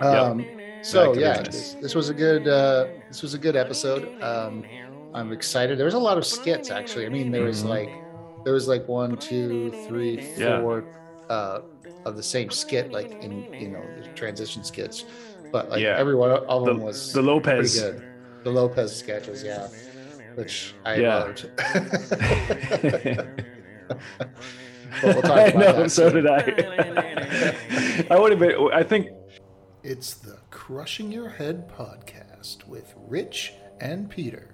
Um, so yeah, this, this was a good uh, this was a good episode. Um, I'm excited. There was a lot of skits actually. I mean, there was Mhm. like there was like one, two, three, four Yeah. uh, of the same skit, like in you know the transition skits. But like Yeah. every one of The, them was the pretty Lopez. good. The Lopez sketches, yeah, which I Yeah. loved. We'll talk I know, that so did I. I would have been. I think It's the Crushing Your Head podcast with Rich and Peter.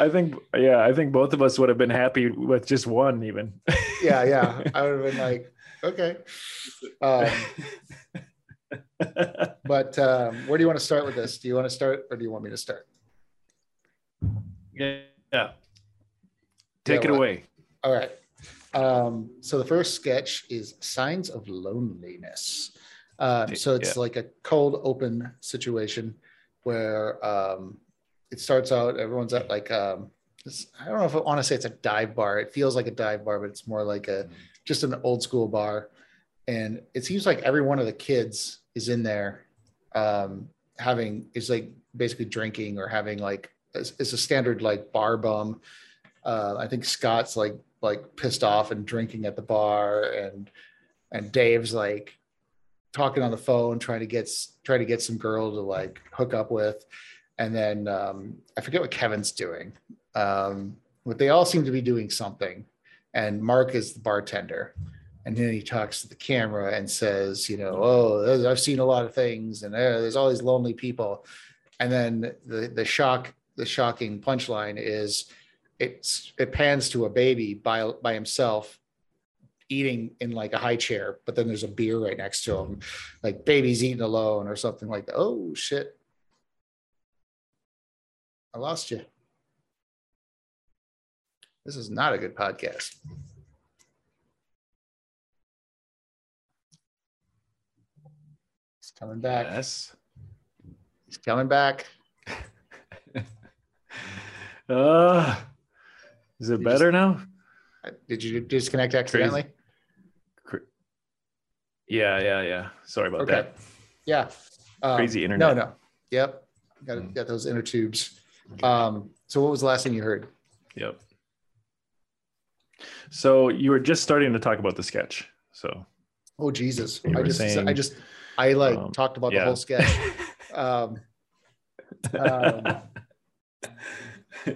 I think yeah, I think both of us would have been happy with just one even. yeah, yeah. I would have been like, okay. Um, but um, where do you want to start with this? Do you want to start or do you want me to start? yeah. yeah. Take Yeah, it what? away. All right. Um, so the first sketch is Signs of Loneliness. Uh, so it's Yeah. like a cold open situation where um, it starts out, everyone's at like, um, I don't know if I want to say it's a dive bar. It feels like a dive bar, but it's more like a just an old school bar. And it seems like every one of the kids is in there um, having, is like basically drinking or having like, it's, it's a standard like bar bum. Uh, I think Scott's like like pissed off and drinking at the bar, and and Dave's like talking on the phone, trying to get trying to get some girl to like hook up with, and then um, I forget what Kevin's doing, um, but they all seem to be doing something, and Mark is the bartender, and then he talks to the camera and says, you know, oh, I've seen a lot of things, and uh, there's all these lonely people, and then the the shock the shocking punchline is it's it pans to a baby by by himself eating in like a high chair but then there's a beer right next to him. Like baby's eating alone or something like that. Oh shit. I lost you. This is not a good podcast. He's coming back. Yes. he's coming back. Uh, is it better now? did you disconnect accidentally? Cra- Yeah, yeah, yeah. Sorry about Okay. that. yeah Um, Crazy internet. no. No. Yep. Got, Mm. got those inner tubes. Um, so what was the last thing you heard? Yep. So you were just starting to talk about the sketch. So Oh Jesus. I just saying, I just I like um, talked about the whole sketch. Um, um,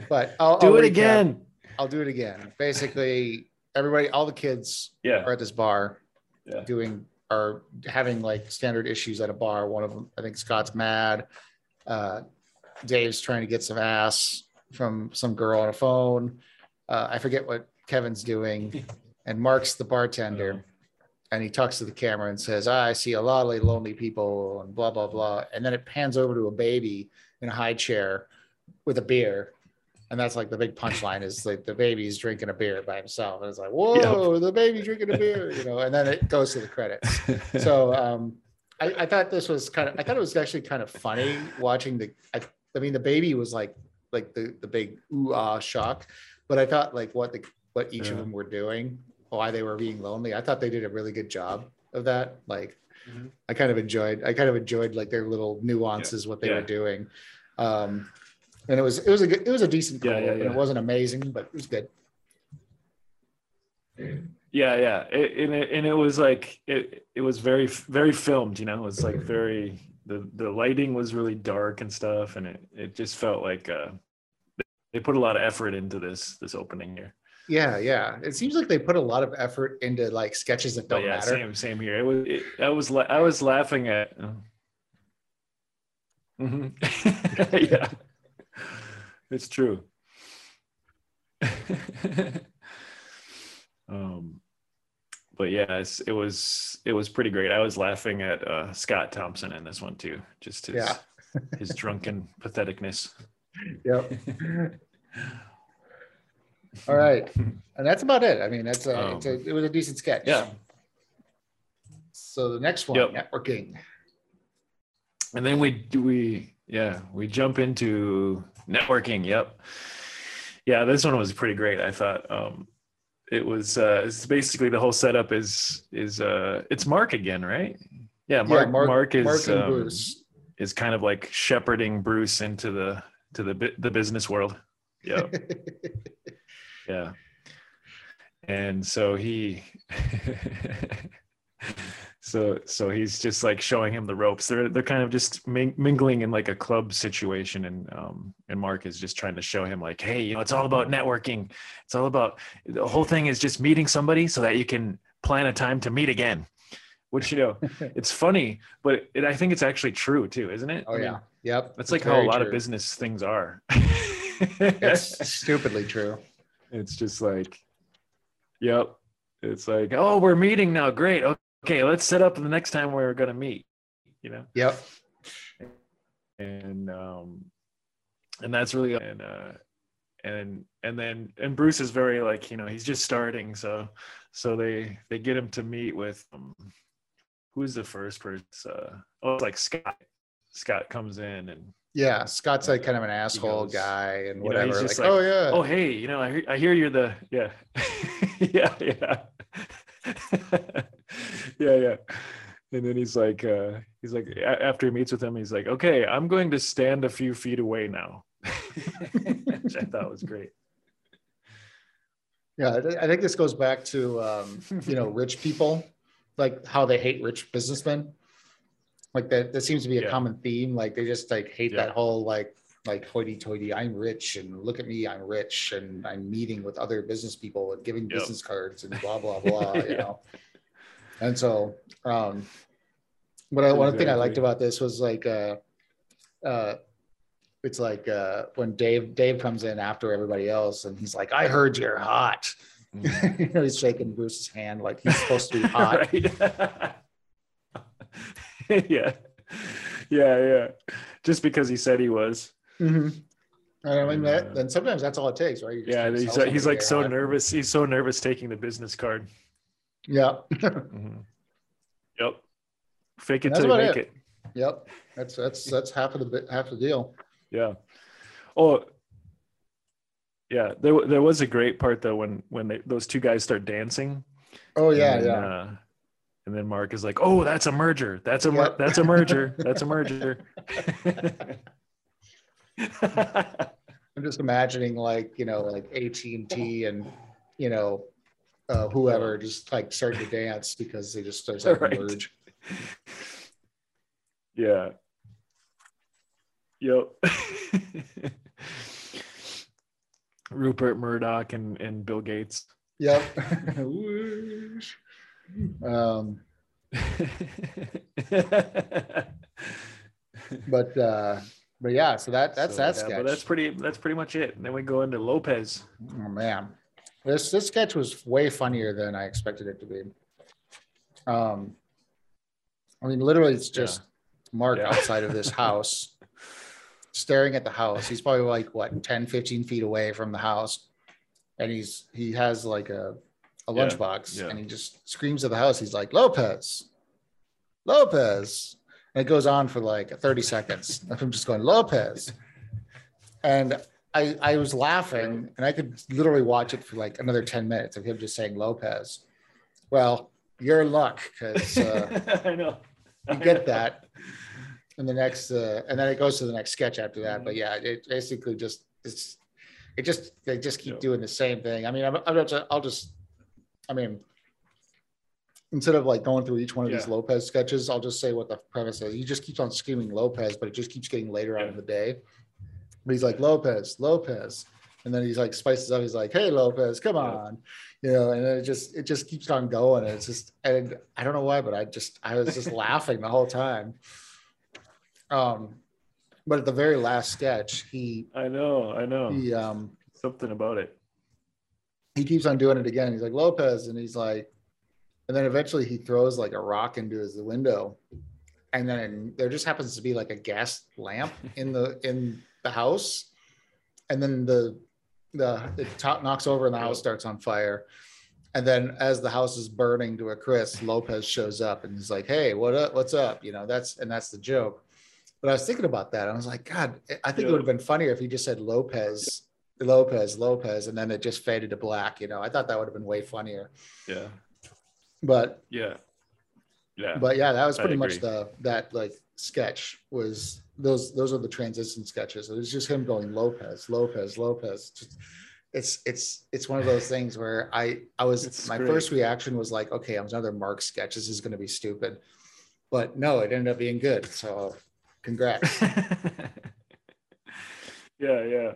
but I'll, do I'll it recap. again. I'll do it again. Basically, everybody, all the kids Yeah. are at this bar Yeah. doing are having like standard issues at a bar. One of them, I think Scott's mad. Uh, Dave's trying to get some ass from some girl on a phone. Uh, I forget what Kevin's doing. And Mark's the bartender. And he talks to the camera and says, ah, I see a lot of lonely people and blah, blah, blah. And then it pans over to a baby in a high chair with a beer. And that's like the big punchline is like the baby's drinking a beer by himself. And it's like, whoa, the baby drinking a beer, you know, and then it goes to the credits. So um, I, I thought this was kind of, I thought it was actually kind of funny watching the, I, I mean, the baby was like, like the, the big ooh ah shock, but I thought like what the, what each of them were doing, why they were being lonely. I thought they did a really good job of that. Like, Mhm. I kind of enjoyed, I kind of enjoyed like their little nuances, what they Yeah. were doing. Um, and it was, it was a good, it was a decent Yeah, yeah, yeah. It wasn't amazing, but it was good. yeah, yeah. It, and it and it was like it it was very very filmed, you know. It was like very the the lighting was really dark and stuff, and it it just felt like uh they put a lot of effort into this this opening here. Yeah, yeah. It seems like they put a lot of effort into like sketches that don't yeah, matter. same same here. It was it, I was la- I was laughing at. Uh, mhm. yeah, it's true. um, but yeah, it's, it was it was pretty great. I was laughing at uh, Scott Thompson in this one too, just his Yeah. his drunken patheticness. Yep. All right, and that's about it. I mean, that's a, it's a it was a decent sketch. Um, Yeah. So the next one, Yep. networking. And then we do we yeah, we jump into networking. Yep. Yeah, this one was pretty great. I thought um it was uh it's basically the whole setup is is uh it's Mark again, right? Yeah, Mark. Mark- Mark, is Mark um, Bruce. is kind of like shepherding Bruce into the to the the business world. Yeah, yeah. And so he, so so he's just like showing him the ropes. They're they're kind of just ming- mingling in like a club situation, and um and Mark is just trying to show him like, hey, you know, it's all about networking. It's all about the whole thing is just meeting somebody so that you can plan a time to meet again. Which you know, it's funny, but it, I think it's actually true too, isn't it? oh I mean, yeah. Yep. that's It's like how a lot of business things are. It's stupidly true. it's just like, yep. It's like, oh, we're meeting now. Great. Okay, let's set up the next time we're gonna meet. You know, Yep. and um, and that's really and uh, and and then and Bruce is very like you know he's just starting, so so they they get him to meet with um, who's the first person? Uh, oh, it's like Scott. Scott comes in and Yeah. Scott's like kind of an asshole goes- guy and you know, whatever. like, like, oh yeah. oh hey you know i hear, I hear you're the yeah yeah yeah yeah yeah and then he's like uh he's like a- after he meets with him he's like okay i'm going to stand a few feet away now which i thought was great Yeah, I I think this goes back to um, you know rich people, like how they hate rich businessmen. Like that, that seems to be a Yeah. common theme. Like they just like hate Yeah. that whole like like hoity-toity. I'm rich, and look at me, I'm rich, and I'm meeting with other business people and giving Yep. business cards and blah blah blah. You Yeah. know, and so um, what I one thing I liked about this was like uh, uh, it's like uh, when Dave Dave comes in after everybody else, and he's like, "I heard you're hot." you know, he's shaking Bruce's hand like he's supposed to be hot. yeah yeah yeah just because he said he was Mhm. And I mean, that, then sometimes that's all it takes, right? Yeah he's, tell he's like so hot. nervous he's so nervous taking the business card Yeah. Mhm. Yep. Fake it till you make it. it. yep. That's that's that's half of the half the deal. Yeah. Oh. Yeah, there there was a great part though when when they, those two guys start dancing. Oh yeah, and, yeah. Uh, and then Mark is like, "Oh, that's a merger. That's a mer- Yep. that's a merger. That's a merger." I'm just imagining like you know like AT and T and you know uh, whoever just like start to dance because they just start like Right. merge. yeah. Yep. Rupert Murdoch and, and Bill Gates. Yep. Um, but uh, but yeah, so that that's So, that yeah, sketch. But that's pretty that's pretty much it. And then we go into Lopez. Oh man, this this sketch was way funnier than I expected it to be. Um, I mean, literally, it's just Mark Yeah. outside of this house, staring at the house. He's probably like what 10, 15 feet away from the house, and he's he has like a a Yeah, lunchbox, yeah. and he just screams at the house. He's like Lopez, Lopez, and it goes on for like 30 seconds I'm just going Lopez, and I, I was laughing and I could literally watch it for like another 10 minutes of him just saying Lopez. Well, your luck because uh, I know. you get that. And the next, uh, and then it goes to the next sketch after that. But yeah, it basically just, it's, it just, they just keep Yeah. doing the same thing. I mean, I'm, I'm just, I'll just, I mean, instead of like going through each one of these Lopez sketches, I'll just say what the premise is. He just keeps on screaming Lopez, but it just keeps getting later on Yeah. in the day. But he's like Lopez, Lopez, and then he's like spices up. He's like, "Hey, Lopez, come Yeah. on," you know. And then it just it just keeps on going. And it's just and I don't know why, but I just I was just laughing the whole time. Um, but at the very last sketch, he I know. I know. he um Something about it. he keeps on doing it again. He's like Lopez, and he's like, and then eventually he throws like a rock into his window, and then there just happens to be like a gas lamp in the in the house, and then the the it top knocks over and the house starts on fire. And then as the house is burning to a crisp, Lopez shows up and he's like, "Hey, what up? What's up?" You know, that's and that's the joke. But I was thinking about that. I was like, God, I think it would have been funnier if he just said Lopez, Lopez, Lopez, and then it just faded to black. You know, I thought that would have been way funnier. Yeah. But Yeah. Yeah. but yeah, that was pretty much the that like sketch was those those are the transition sketches. It was just him going Lopez, Lopez, Lopez. Just, it's it's it's one of those things where I I was It's my great. first reaction was like, okay, I'm another Mark sketch. This is going to be stupid, but no, it ended up being good. So, congrats. yeah, yeah.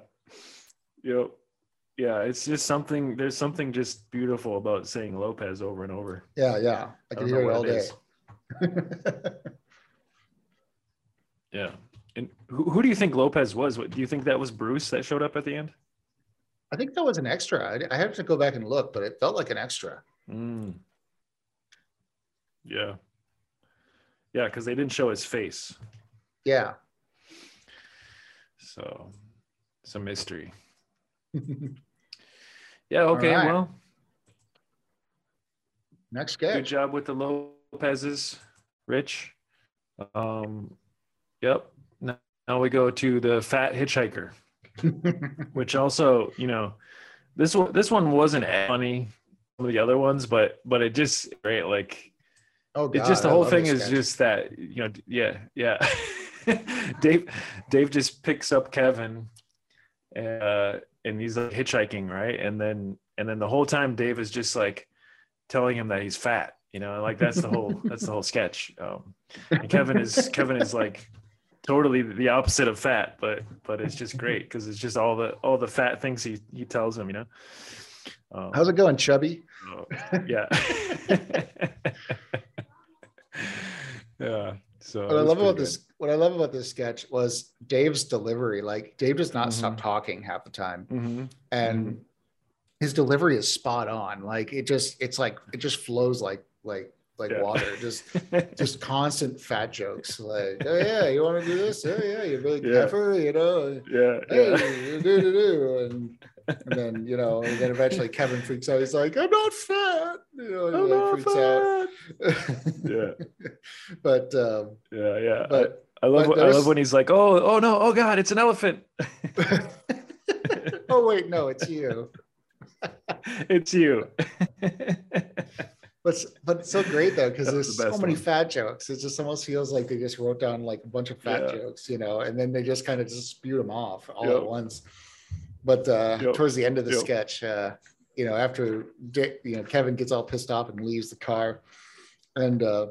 Yep. Yeah, it's just something there's something just beautiful about saying Lopez over and over. yeah, yeah, I I can don't hear it all it day. Yeah. And who, who do you think Lopez was? What do you think that was Bruce that showed up at the end? I think that was an extra. I, I have to go back and look, but it felt like an extra. Mm. Yeah. Yeah, because they didn't show his face. Yeah. So it's a mystery. Yeah, okay, right. well, Next good job with the Lopez's, Rich. Um, yep. Now, now we go to the fat hitchhiker, which also, you know, this one this one wasn't funny some of the other ones, but but it just right like oh, it's just the whole thing is sketch. just that you know yeah yeah dave dave just picks up kevin uh and he's like hitchhiking right and then and then the whole time dave is just like telling him that he's fat you know like that's the whole that's the whole sketch um and kevin is kevin is like totally the opposite of fat but but it's just great because it's just all the all the fat things he he tells him you know um, How's it going, Chubby? so, yeah. yeah. So What I love about this, what I love about this sketch was Dave's delivery. Like Dave does not stop Mhm. talking half the time, hmm and his delivery is spot on. Like it just, it's like it just flows like like like Yeah. water. Just just constant fat jokes. Like, oh yeah, you want to do this? Oh yeah, you're really Yeah. clever. You know, yeah. hey, Yeah. do do do, and and then you know, and then eventually Kevin freaks out. He's like, I'm not fat. You know, and I'm like not freaks out. Yeah. but um, Yeah. Yeah. but I, I love. but I love when he's like, "Oh, oh no, oh god, it's an elephant. oh wait, no, it's you. it's you." But but it's so great though because there's the so many one. fat jokes. It just almost feels like they just wrote down like a bunch of fat Yeah. jokes, you know, and then they just kind of just spew them off all Yep. at once. But uh, Yep. towards the end of the Yep. sketch, uh, you know, after Dick, you know, Kevin gets all pissed off and leaves the car, and uh,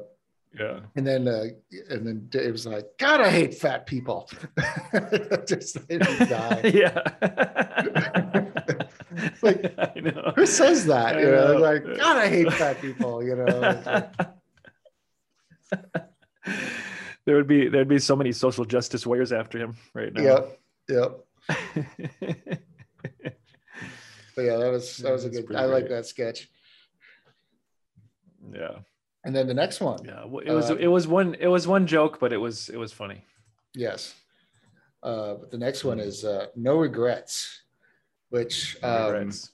yeah. and then uh, and then Dave's like, God, I hate fat people. just die. yeah. Like, I know. Who says that? You know, know. like God, I hate fat people. You know, there would be there'd be so many social justice warriors after him right now. yep, yep. But yeah, that was that Yeah, was a good. I like that sketch. yeah. And then the next one, Yeah. well, It was Uh, it was one it was one joke, but it was it was funny. yes. Uh, the next one is uh, no regrets, which um, Regrets.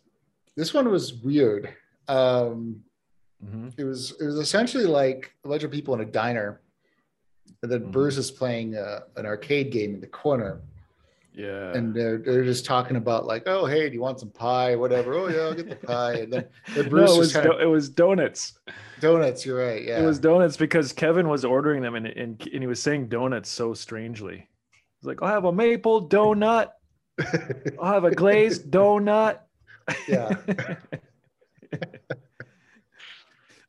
this one was weird. Um, Mhm. it was it was essentially like a bunch of people in a diner, and then Mhm. Bruce is playing uh, an arcade game in the corner, Yeah. and they're they're just talking about like, oh hey, do you want some pie, whatever? Oh yeah, I'll get the pie, and then, then no, Bruce it is was kind of it was donuts. donuts. You're right, yeah. It was donuts because Kevin was ordering them and, and and he was saying donuts so strangely. He's like, I'll have a maple donut. I'll have a glazed donut. yeah,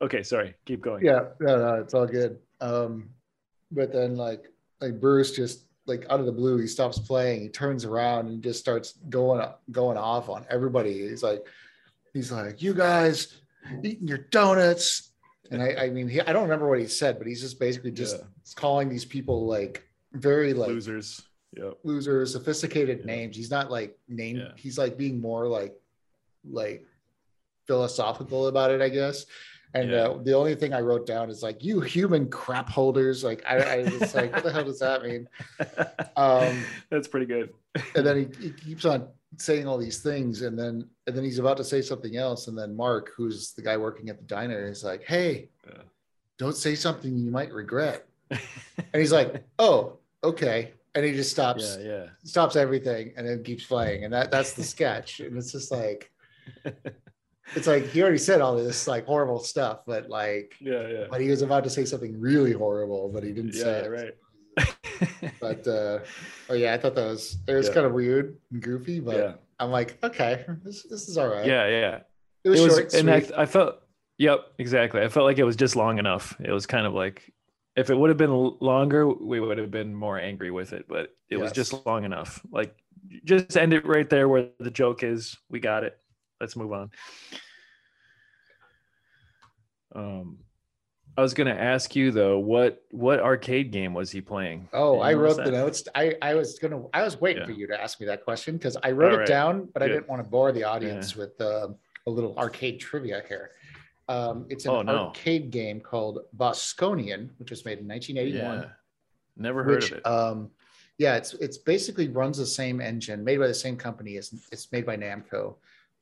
okay, sorry. Keep going. yeah, no, no, it's all good. Um, but then like like Bruce just like out of the blue, he stops playing, he turns around and just starts going going off on everybody. He's like, he's like, you guys eating your donuts. And I, I mean, he, I don't remember what he said, but he's just basically just Yeah. calling these people like very like Losers. Yep. losers, sophisticated names. He's not like name. Yeah. He's like being more like like philosophical about it, I guess. And Yeah. uh, the only thing I wrote down is like you human crap holders. Like I, I was like, what the hell does that mean? Um, That's pretty good. And then he, he keeps on saying all these things, and then and then he's about to say something else, and then Mark, who's the guy working at the diner, is like, hey, Yeah. don't say something you might regret. And he's like, oh, okay. And he just stops yeah, yeah. stops everything and then keeps playing and that that's the sketch and it's just like it's like he already said all this like horrible stuff, but like, yeah, yeah, but he was about to say something really horrible, but he didn't say it. right. But uh, oh yeah, I thought that was it was Yeah. kind of weird and goofy, but yeah, I'm like, okay, this this is all right. yeah, yeah. it was, it was, short, and I. I felt, yep, exactly. I felt like it was just long enough. It was kind of like, if it would have been longer, we would have been more angry with it. But it was just long enough. Like, just end it right there where the joke is. We got it. Let's move on. Um, I was gonna ask you though, what what arcade game was he playing? Oh, I wrote the notes. I, I was gonna I was waiting Yeah. for you to ask me that question because I wrote All it right. down, but I didn't want to bore the audience with um a little arcade trivia here. Um, it's an Oh, no. arcade game called Bosconian, which was made in 1981. Yeah, never heard which of it. um, yeah, it's it's basically runs the same engine, made by the same company. It's it's made by Namco,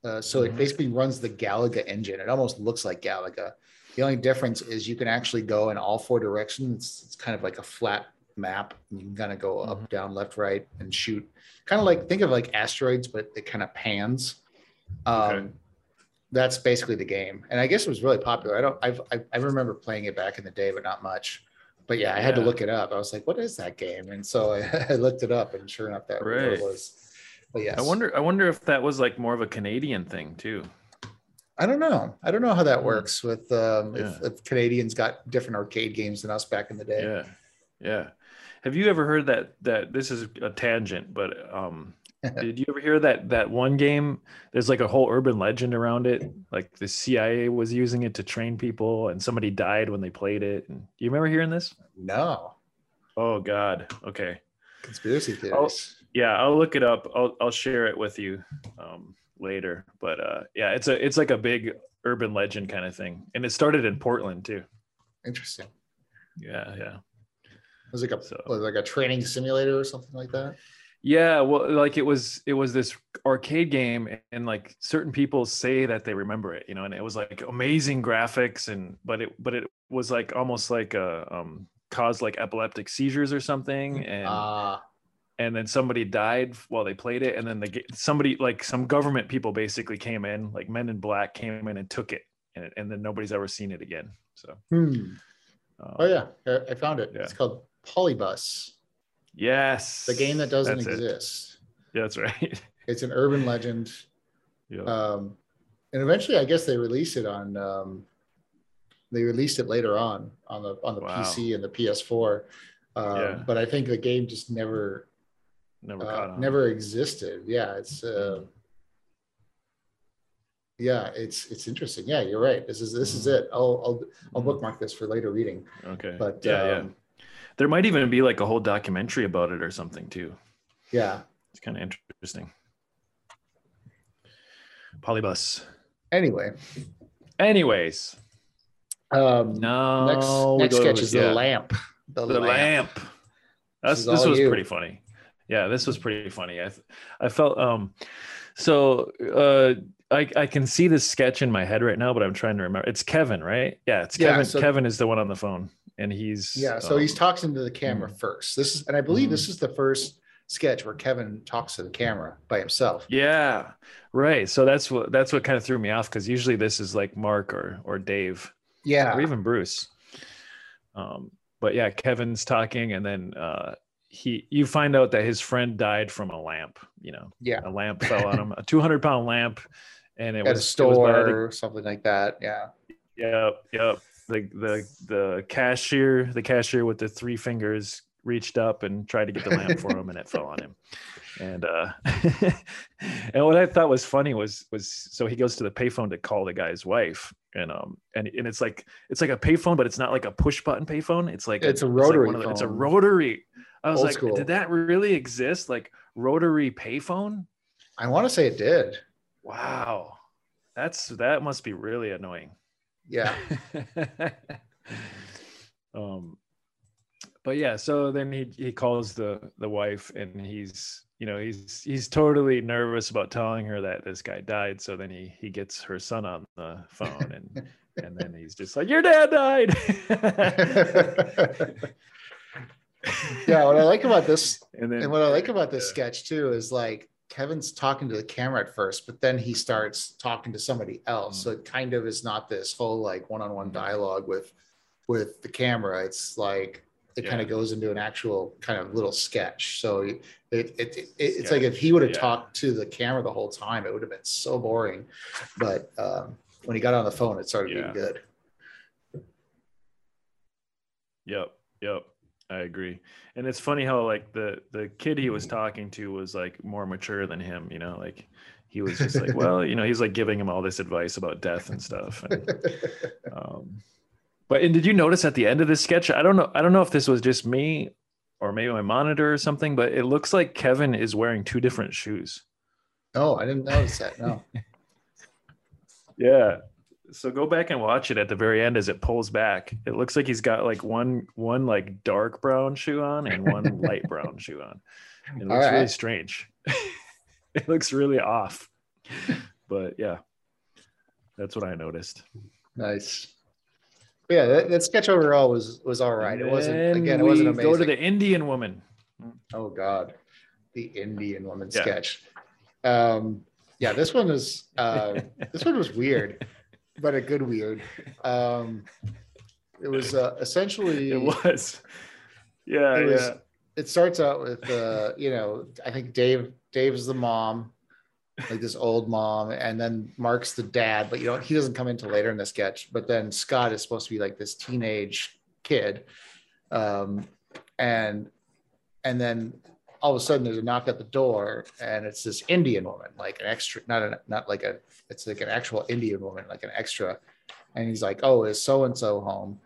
uh, so it Mhm. basically runs the Galaga engine. It almost looks like Galaga. The only difference is you can actually go in all four directions. It's, it's kind of like a flat map. You can kind of go Mm-hmm. up, down, left, right, and shoot. Kind of like think of like asteroids, but it kind of pans. Um, Okay. That's basically the game, and I guess it was really popular. I don't. I've, I I remember playing it back in the day, but not much. But yeah, I had to look it up. I was like, "What is that game?" And so I, I looked it up, and sure enough, that Right. was. But yes, I wonder. I wonder if that was like more of a Canadian thing too. I don't know. I don't know how that Hmm. works with um, if, Yeah. if Canadians got different arcade games than us back in the day. Yeah, yeah. Have you ever heard that? That this is a tangent, but um, did you ever hear that that one game? There's like a whole urban legend around it. Like the CIA was using it to train people, and somebody died when they played it. And do you remember hearing this? No Oh God. Okay. conspiracy theories. Yeah, I'll look it up. I'll I'll share it with you um, later. But uh, yeah, it's a it's like a big urban legend kind of thing, and it started in Portland too. Interesting. Yeah, yeah. It was like a So- was like a training simulator or something like that. Yeah, well, like it was it was this arcade game, and like certain people say that they remember it, you know, and it was like amazing graphics, and but it but it was like almost like a um caused like epileptic seizures or something, and Ah, and then somebody died while they played it, and then the somebody like some government people basically came in, like Men in Black came in and took it, and and then nobody's ever seen it again. So, hmm. um, oh yeah, I I found it. Yeah. It's called Polybius, yes, the game that doesn't That's it. exist. Yeah, that's right. It's an urban legend. yeah. um, and eventually I guess they released it on um, they released it later on on the on the Wow. PC and the PS4 um, Yeah. but I think the game just never never uh, on. never existed yeah it's uh, yeah it's it's interesting yeah you're right this is this is Mhm. it I'll I'll, I'll Mhm. bookmark this for later reading Okay. but yeah, yeah. um, There might even be like a whole documentary about it or something too. yeah It's kind of interesting. Polybius. anyway Anyways, um, no. next next sketch is yeah. the lamp the, The lamp. That's is this, was you. pretty funny. Yeah, this was pretty funny. I I felt um so uh I, I can see this sketch in my head right now, but I'm trying to remember. It's Kevin, right? Yeah, it's Yeah, Kevin. so- Kevin is the one on the phone, and he's Yeah, so he's um, talking to the camera first. This is, and I believe Mhm. this is the first sketch where Kevin talks to the camera by himself. Yeah, right. So that's what that's what kind of threw me off because usually this is like Mark or or Dave Yeah, or even Bruce. Um, but yeah, Kevin's talking, and then uh, he you find out that his friend died from a lamp. You know, yeah, a lamp fell on him, a 200 pound lamp, and it at was a store was the, or something like that. Yeah, yep, yep. The the the cashier, the cashier with the three fingers reached up and tried to get the lamp for him, and it fell on him. And uh, and what I thought was funny was was so he goes to the payphone to call the guy's wife, and um and and it's like it's like a payphone, but it's not like a push button payphone. It's like It's a like rotary one of the- it's a rotary. I was Old like, school. did that really exist? Like rotary payphone? I want to say it did. Wow, that's that must be really annoying. Yeah, um, but yeah, so then he he calls the the wife and he's you know he's he's totally nervous about telling her that this guy died. So then he he gets her son on the phone and and then he's just like, your dad died. yeah. What I like about this, and then and what I like about this yeah. sketch too, is like Kevin's talking to the camera at first, but then he starts talking to somebody else. Mm. So it kind of is not this whole like one-on-one Mhm. dialogue with with the camera. It's like it kind of goes into an actual kind of little sketch. So it it, it, it it's Yeah. like if he would have Yeah. talked to the camera the whole time, it would have been so boring. But um, when he got on the phone, it started Yeah. being good. Yep. Yep. I agree. And it's funny how like the the kid he was talking to was like more mature than him, you know, like he was just like, well, you know, he's like giving him all this advice about death and stuff. And, um, but and did you notice at the end of this sketch? I don't know. I don't know if this was just me or maybe my monitor or something, but it looks like Kevin is wearing two different shoes. oh, I didn't notice that. No. Yeah. So go back and watch it at the very end as it pulls back. It looks like he's got like one one like dark brown shoe on and one light brown shoe on. It looks really strange. it looks really off. But yeah. That's what I noticed. Nice. Yeah, that, that sketch overall was was all right. It wasn't again, it wasn't amazing. Go to the Indian woman. Oh God, the Indian woman Yeah. sketch. Um, yeah, this one is uh, this one was weird, but a good weird. Um, it was uh, essentially It was. Yeah, it was- yeah. it starts out with uh, you know I think Dave Dave's the mom, like this old mom, and then Mark's the dad, but you know he doesn't come into later in the sketch. But then Scott is supposed to be like this teenage kid, um, and and then all of a sudden there's a knock at the door, and it's this Indian woman, like an extra, not a not like a, it's like an actual Indian woman, like an extra, and he's like, oh, is so and so home?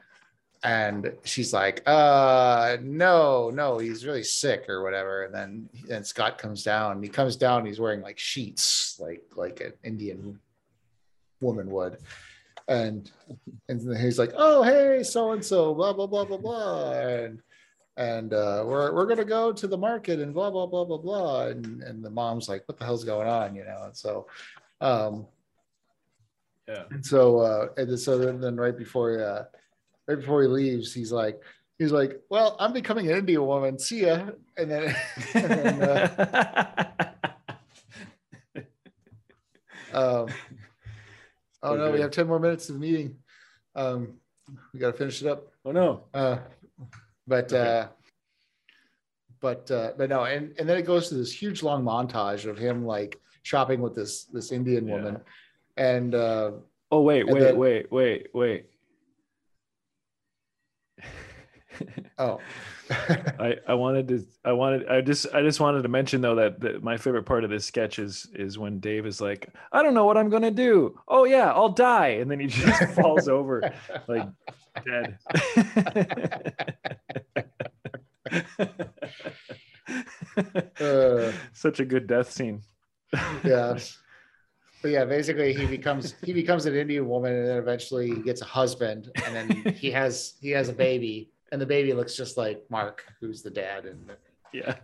and she's like uh no no he's really sick or whatever. And then and scott comes down. He comes down he's wearing like sheets like like an indian woman would. And and he's like oh hey so and so blah blah blah blah blah. And and uh, we're we're gonna go to the market and blah blah blah blah blah and and the mom's like what the hell's going on? You know and so um Yeah. and so uh and then, so then, then right before uh right before he leaves he's like he's like well i'm becoming an indian woman. See ya. And then, and then uh, um, oh no we have 10 more minutes of the meeting. Um we got to finish it up. Oh no. uh but Okay. uh but uh but no and and then it goes to this huge long montage of him like shopping with this this indian Yeah. woman and uh Oh wait, And wait, then- wait, wait, wait. oh I, I wanted to I wanted I just I just wanted to mention though that, that my favorite part of this sketch is is when Dave is like I don't know what I'm gonna do oh yeah I'll die and then he just falls over like dead Uh. such a good death scene. Yeah but yeah basically he becomes he becomes an indian woman and then eventually he gets a husband and then he has he has a baby and the baby looks just like mark who's the dad and yeah.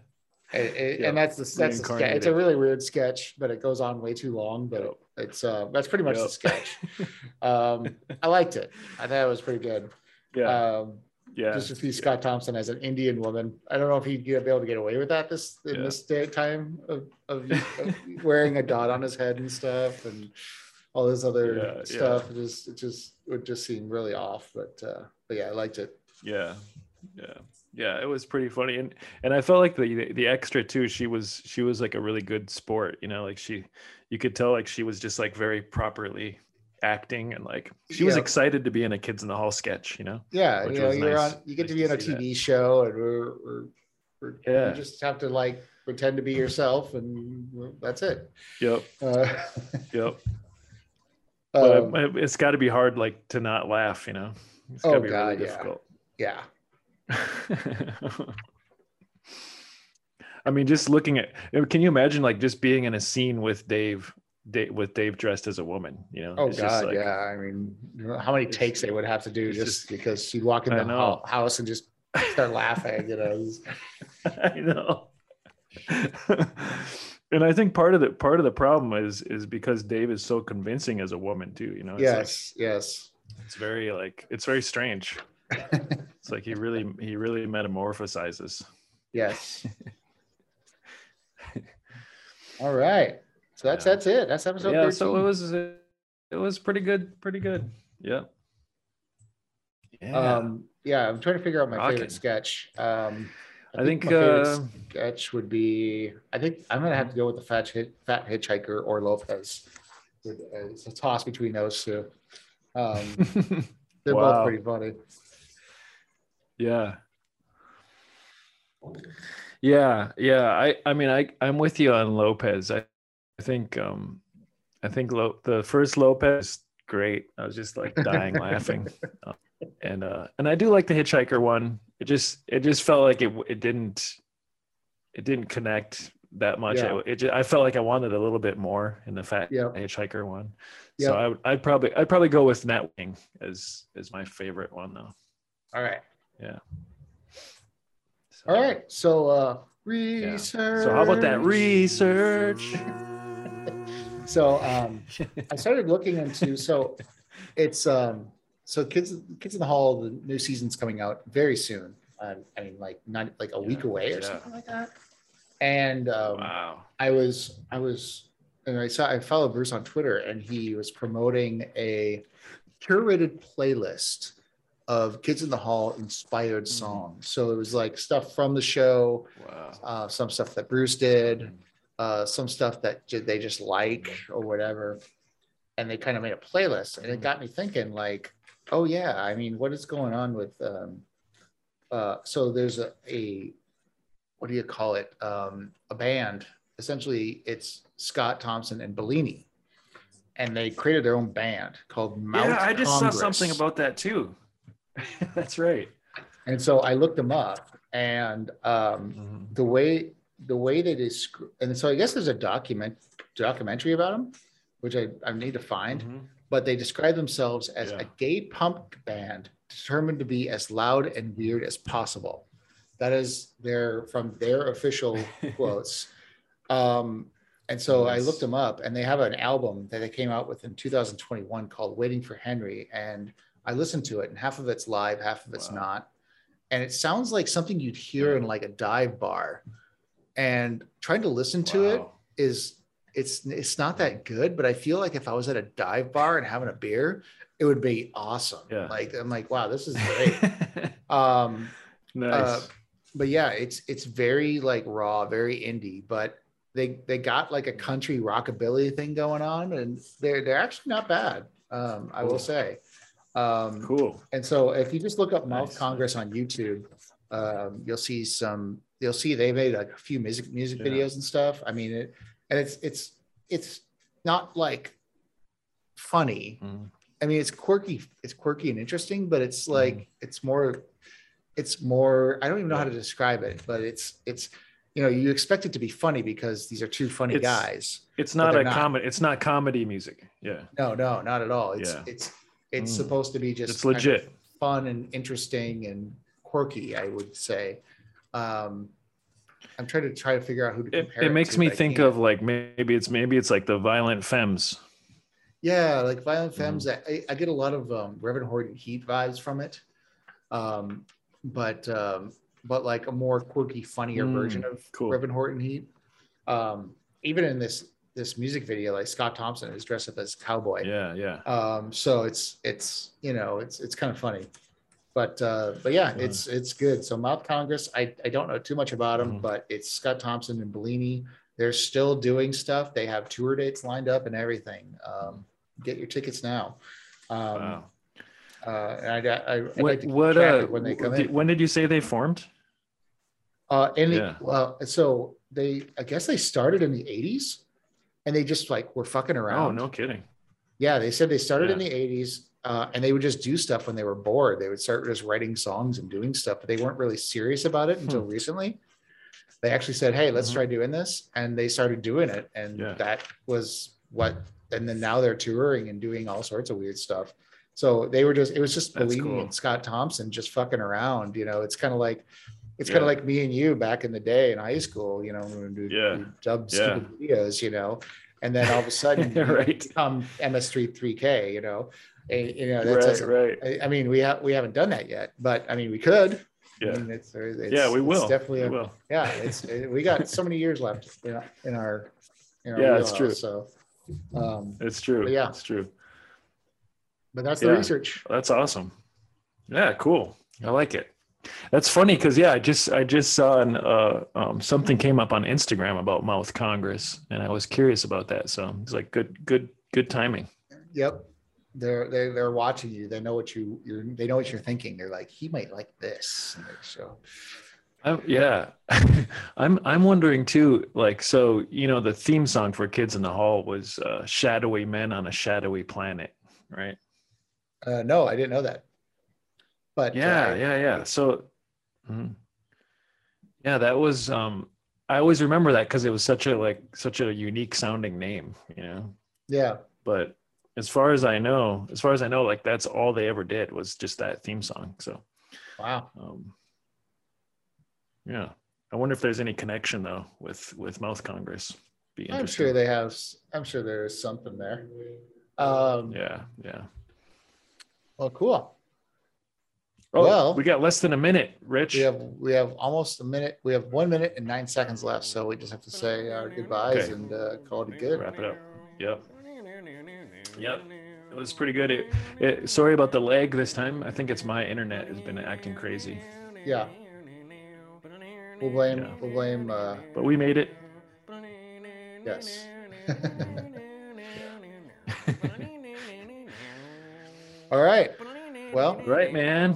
And, and- Yeah, and that's the that's the sketch. it's a really weird sketch but it goes on way too long but Yep. it's uh that's pretty much the sketch. Um i liked it. I thought it was pretty good. Yeah. Um yeah just to see Scott Thompson as an Indian woman. I don't know if he'd be able to get away with that this in Yeah. this day time of, of, of wearing a dot on his head and stuff and all this other Yeah, yeah. stuff. It just it just would just seem really off. But uh but yeah, I liked it. yeah yeah yeah it was pretty funny and and i felt like the the extra too she was she was like a really good sport you know like she you could tell like she was just like very properly acting and like she was Yeah. excited to be in a kids in the hall sketch you know Yeah, you know, you're nice- on you get to nice be to on a see that. TV show and we're, we're, we're Yeah. you just have to like pretend to be yourself and that's it. yep Uh, yep but um, it, it's got to be hard like to not laugh you know it's got to Oh, be God, really yeah. difficult yeah. I mean, just looking at, can you imagine like just being in a scene with Dave, Dave with Dave dressed as a woman? You know? Oh It's just God, like- yeah. I mean, how many takes they would have to do just, just- because she'd walk in the house and just start laughing, you know? I know. and I think part of the part of the problem is is because Dave is so convincing as a woman too. You know? It's like- yes, yes. it's very like it's very strange. It's like he really he really metamorphosizes. Yes. All right. So that's Yeah. that's it. That's episode yeah, 13. so it was it was pretty good, pretty good. Yeah. Yeah. um yeah, I'm trying to figure out my Rocking. favorite sketch. Um I think my favorite uh, sketch would be I think I'm gonna have to go with the fat hit, fat hitchhiker or Lopez. It's a toss between those two. Um they're Wow. both pretty funny. Yeah. Yeah, yeah. I I mean I I'm with you on Lopez. I I think um I think Lo- the first Lopez great. I was just like dying laughing. Uh, and uh and I do like the hitchhiker one. It just it just felt like it it didn't it didn't connect that much. Yeah. It, it just, I felt like I wanted a little bit more in the fat Yep. hitchhiker one. Yep. So I would I'd probably I'd probably go with Networking as as my favorite one though. All right. So- All right. So uh research. So how about that research? So um I started looking into so it's um so kids kids in the hall the new season's coming out very soon. Um, I mean like not like a week away or yeah. something like that. And um Wow. I was I was and I saw I followed Bruce on Twitter and he was promoting a curated playlist of Kids in the Hall inspired Mm. songs. So it was like stuff from the show, Wow. uh, some stuff that Bruce did, uh, some stuff that they just like or whatever. And they kind of made a playlist, and it got me thinking, like, oh yeah, I mean, what is going on with? Um, uh, so there's a, a what do you call it? Um, a band. Essentially, it's Scott Thompson and Bellini, and they created their own band called Mouth yeah, I just Congress. saw something about that too. That's right. And so I looked them up, and um, the way the way they describe, and so I guess there's a document documentary about them, which I, I need to find. Mhm. But they describe themselves as Yeah. a gay punk band determined to be as loud and weird as possible. That is their from their official quotes. Um, and so I looked them up, and they have an album that they came out with in 2021 called "Waiting for Henry," and I listened to it, and half of it's live, half of it's Wow. not, and it sounds like something you'd hear in like a dive bar. And trying to listen to it Wow. is it's it's not that good, but I feel like if I was at a dive bar and having a beer, it would be awesome. Yeah. Like I'm like, wow, this is great. um, nice. uh, but yeah, it's it's very like raw, very indie, but they they got like a country rockabilly thing going on, and they're they're actually not bad. Um, I will say. Um, cool. and so if you just look up Mouth Nice. Congress on YouTube, um, you'll see some, you'll see they made like a few music music Yeah. videos and stuff. I mean, it, and it's, it's, it's not like funny. Mm. I mean, it's quirky, it's quirky and interesting, but it's like, Mm-hmm. it's more, it's more, I don't even know how to describe it, but it's, it's, you know, you expect it to be funny because these are two funny It's- guys. It's not a comedy. It's not comedy music. Yeah, No, no, not at all. It's, Yeah. it's, it's Mm. supposed to be just it's of legit. fun and interesting and quirky, I would say. Um, I'm trying to try to figure out who to It, compare. it makes to, me think of like maybe it's maybe it's like the Violent Femmes. yeah, like Violent Mm-hmm. Femmes. I, I get a lot of um, Reverend Horton Heat vibes from it, um, but um, but like a more quirky, funnier Mm, version of cool. Reverend Horton Heat. Um, even in this this music video, like Scott Thompson is dressed up as a cowboy. Yeah, yeah. um so it's it's you know it's it's kind of funny but uh but yeah Yeah. it's it's good so mouth congress i i don't know too much about them Mhm. but it's scott thompson and bellini they're still doing stuff they have tour dates lined up and everything um get your tickets now um wow. uh and i i I'd What like what uh when they come did- in when did you say they formed? uh and Yeah. well so they i guess they started in the 80s and they just like were fucking around Oh, no kidding. Yeah, they said they started in the 80s uh, and they would just do stuff when they were bored. They would start just writing songs and doing stuff, but they weren't really serious about it until recently. They actually said, Hey, let's Mhm. try doing this. And they started doing it. And Yeah. that was what, and then now they're touring and doing all sorts of weird stuff. So they were just, it was just Bellini cool. and Scott Thompson just fucking around. You know, it's kind of like, it's kind of like me and you back in the day in high school, you know, when we Yeah. do dub Yeah. stupid videos, you know, and then all of a sudden Right. become MST3K, you know, and, you know, that's, Right, right. I, I mean, we have, we haven't done that yet, but I mean, we could. I Yeah. mean, it's, it's, Yeah, we it's will. Definitely, We a- will. yeah, it's, it- we got so many years left in, our- in our, in our Yeah, it's true. So, um, It's true. Yeah. it's true. but that's the Yeah. research. That's awesome. Yeah, cool. I like it. That's funny because yeah, I just I just saw an, uh, um, something came up on Instagram about Mouth Congress, and I was curious about that. So it's like good, good, good timing. Yep. They're they they're watching you. They know what you you're they know what you're thinking. They're like, he might like this. Show. I'm, yeah, I'm I'm wondering too. Like, so you know, the theme song for Kids in the Hall was uh, "Shadowy Men on a Shadowy Planet," right? Uh, no, I didn't know that. But Yeah, uh, yeah, yeah. So, mhm. yeah, that was. um I always remember that because it was such a like such a unique sounding name, you know. yeah, But as far as I know, as far as I know, like that's all they ever did was just that theme song. So, wow. um, yeah, I wonder if there's any connection though with with Mouth Congress. Be I'm sure they have. I'm sure there is something there. Um, Yeah, yeah. Well, cool. Oh, Well- we got less than a minute, Rich. We have we have almost a minute. We have one minute and nine seconds left, so we just have to say our goodbyes Okay. and uh, call it a good. Wrap it up. Yep. Yep. It was pretty good. It, it, sorry about the lag this time. I think it's my internet has been acting crazy, Yeah, we'll blame. Yeah. We'll blame. Uh, but we made it. yes. all right. Well, Right, man.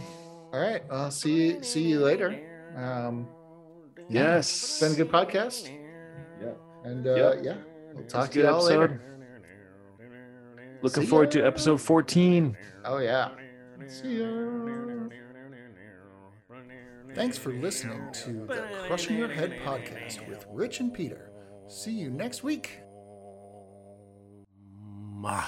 all right. I'll see you. See you later. Um, Yes. been a good podcast. Yeah. And uh, Yep. yeah, we'll talk a to you all episode. later. Looking See forward ya. to episode 14. Oh yeah. See ya. Thanks for listening to the Crushing Your Head podcast with Rich and Peter. See you next week. Mwah.